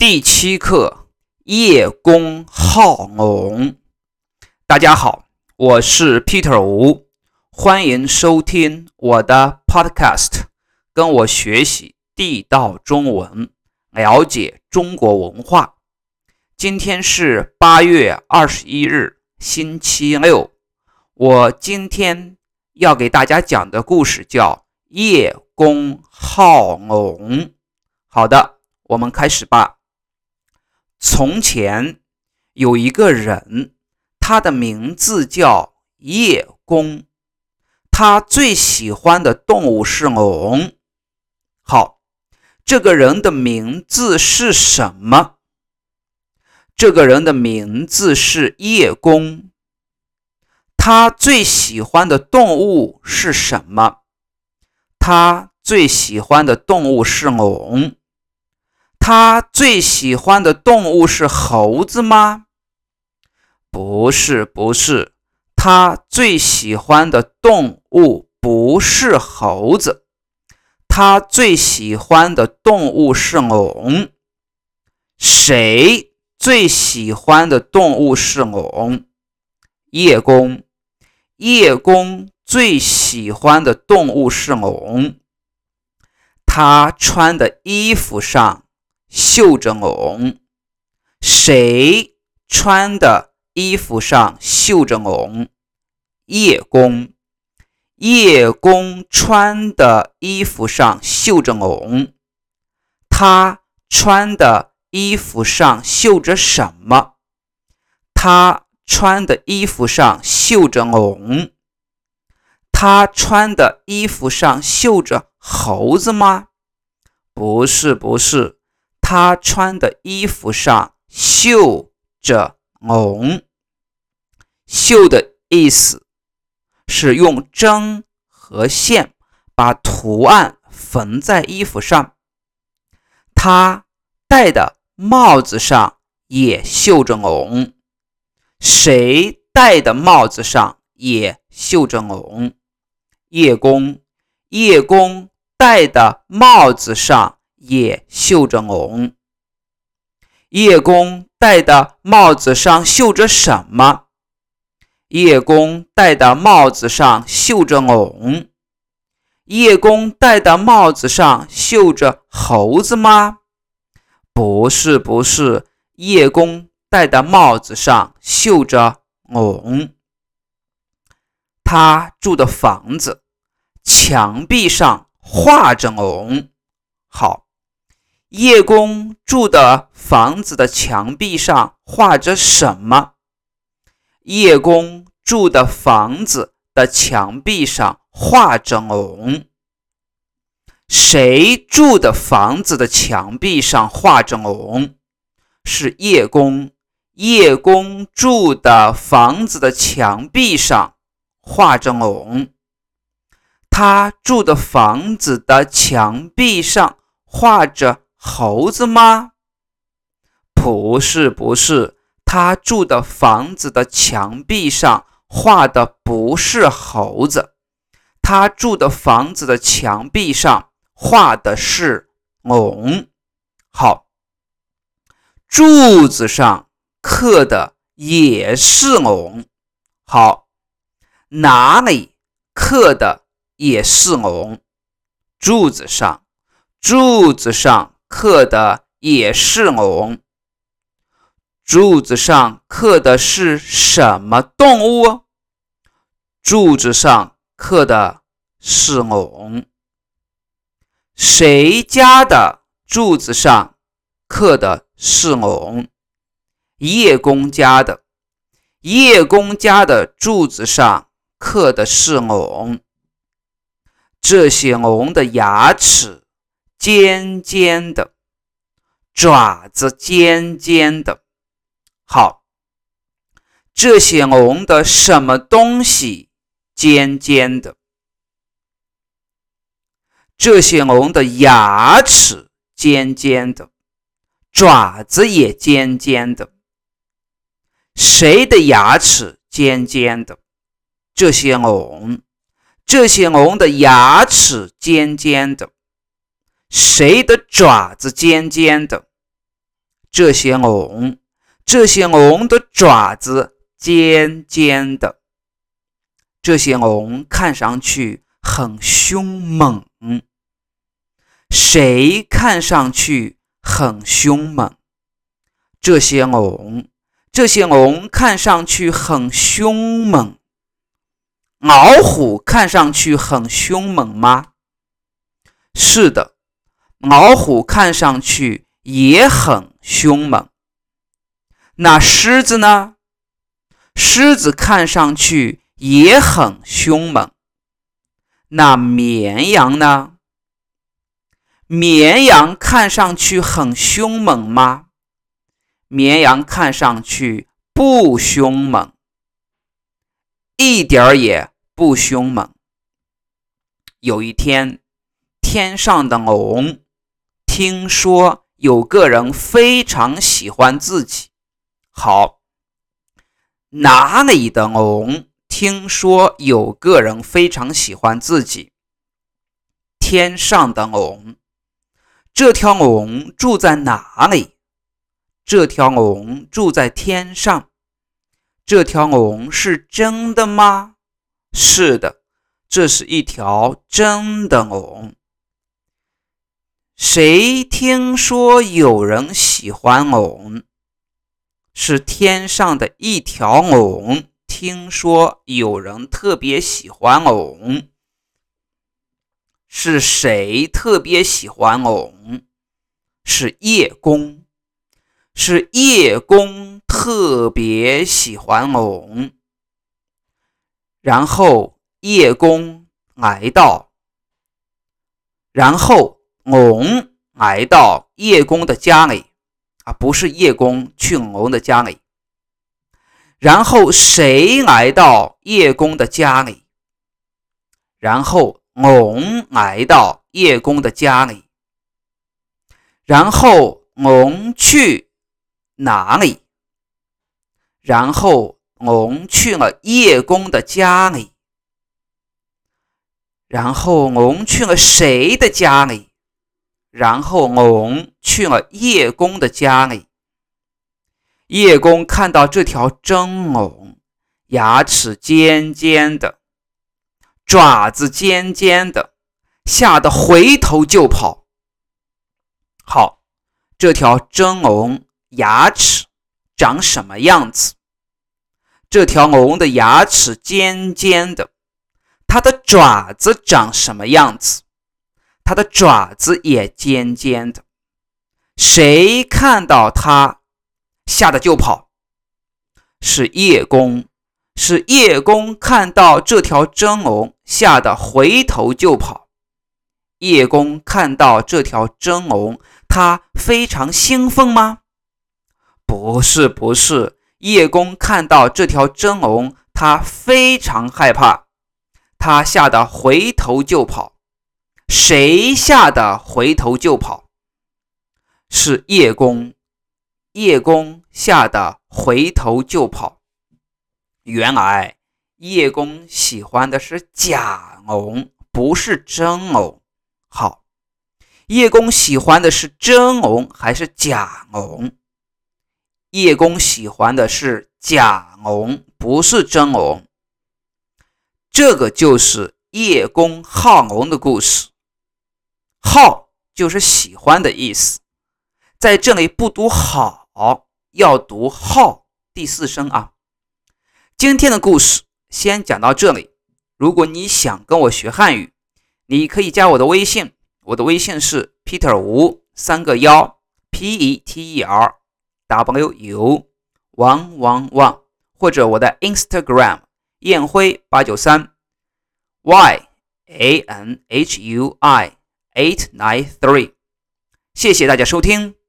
第七课：叶公好龙。大家好，我是 Peter 吴，欢迎收听我的 Podcast，跟我学习地道中文，了解中国文化。今天是八月二十一日，星期六。我今天要给大家讲的故事叫《叶公好龙》。好的，我们开始吧。从前有一个人，他的名字叫叶公，他最喜欢的动物是龙。好，这个人的名字是什么？这个人的名字是叶公，他最喜欢的动物是什么？他最喜欢的动物是龙。他最喜欢的动物是猴子吗？不是，不是。他最喜欢的动物不是猴子，他最喜欢的动物是龙。谁最喜欢的动物是龙？叶公。叶公最喜欢的动物是龙。他穿的衣服上。绣着龙，谁穿的衣服上绣着龙？叶公，叶公穿的衣服上绣着龙。他穿的衣服上绣着什么？他穿的衣服上绣着龙。他穿的衣服上绣着猴子吗？不是，不是。他穿的衣服上绣着龙，绣的意思是用针和线把图案缝在衣服上。他戴的帽子上也绣着龙，谁戴的帽子上也绣着龙？叶公，叶公戴的帽子上。也绣着龙。叶公戴的帽子上绣着什么？叶公戴的帽子上绣着龙。叶公戴的帽子上绣着猴子吗？不是，不是。叶公戴的帽子上绣着龙。他住的房子墙壁上画着龙。好。叶公住的房子的墙壁上画着什么？叶公住的房子的墙壁上画着龙。谁住的房子的墙壁上画着龙？是叶公。叶公住的房子的墙壁上画着龙。他住的房子的墙壁上画着。猴子吗？不是，不是。他住的房子的墙壁上画的不是猴子，他住的房子的墙壁上画的是龙。好，柱子上刻的也是龙。好，哪里刻的也是龙？柱子上，柱子上。刻的也是龙，柱子上刻的是什么动物？柱子上刻的是龙。谁家的柱子上刻的是龙？叶公家的。叶公家的柱子上刻的是龙。这些龙的牙齿。尖尖的爪子，尖尖的。好，这些龙的什么东西尖尖的？这些龙的牙齿尖尖的，爪子也尖尖的。谁的牙齿尖尖的？这些龙，这些龙的牙齿尖尖的。谁的爪子尖尖的？这些龙，这些龙的爪子尖尖的，这些龙看上去很凶猛。谁看上去很凶猛？这些龙，这些龙看上去很凶猛。老虎看上去很凶猛吗？是的，老虎看上去也很凶猛。那狮子呢？狮子看上去也很凶猛。那绵羊呢？绵羊看上去很凶猛吗？绵羊看上去不凶猛。一点儿也不凶猛。有一天，天上的龙听说有个人非常喜欢自己。好，哪里的龙听说有个人非常喜欢自己？天上的龙。这条龙住在哪里？这条龙住在天上。这条龙是真的吗？是的，这是一条真的龙。谁听说有人喜欢龙？是天上的一条龙听说有人特别喜欢龙。是谁特别喜欢龙？是叶公。是叶公特别喜欢龙，然后叶公来到，然后龙来到叶公的家里啊，不是叶公去龙的家里。然后谁来到叶公的家里？然后龙来到叶公的家里，然后龙去。哪里？然后龙去了叶公的家里。然后龙去了谁的家里？然后龙去了叶公的家里。叶公看到这条真龙，牙齿尖尖的，爪子尖尖的，吓得回头就跑。好，这条真龙。牙齿长什么样子？这条龙的牙齿尖尖的，它的爪子长什么样子？它的爪子也尖尖的。谁看到它，吓得就跑？是叶公，是叶公看到这条真龙，吓得回头就跑。叶公看到这条真龙，他非常兴奋吗？不是不是，叶公看到这条真龙，他非常害怕，他吓得回头就跑。谁吓得回头就跑？是叶公，叶公吓得回头就跑。原来叶公喜欢的是假龙，不是真龙。好，叶公喜欢的是真龙还是假龙？叶公喜欢的是假龙，不是真龙。这个就是叶公好龙的故事。好就是喜欢的意思，在这里不读好，要读好第四声啊。今天的故事先讲到这里。如果你想跟我学汉语，你可以加我的微信，我的微信是 Peter 吴三个幺 P E T E R。W U one one one，或者我的 Instagram 燕辉八九三 Y A N H U I eight nine three，谢谢大家收听。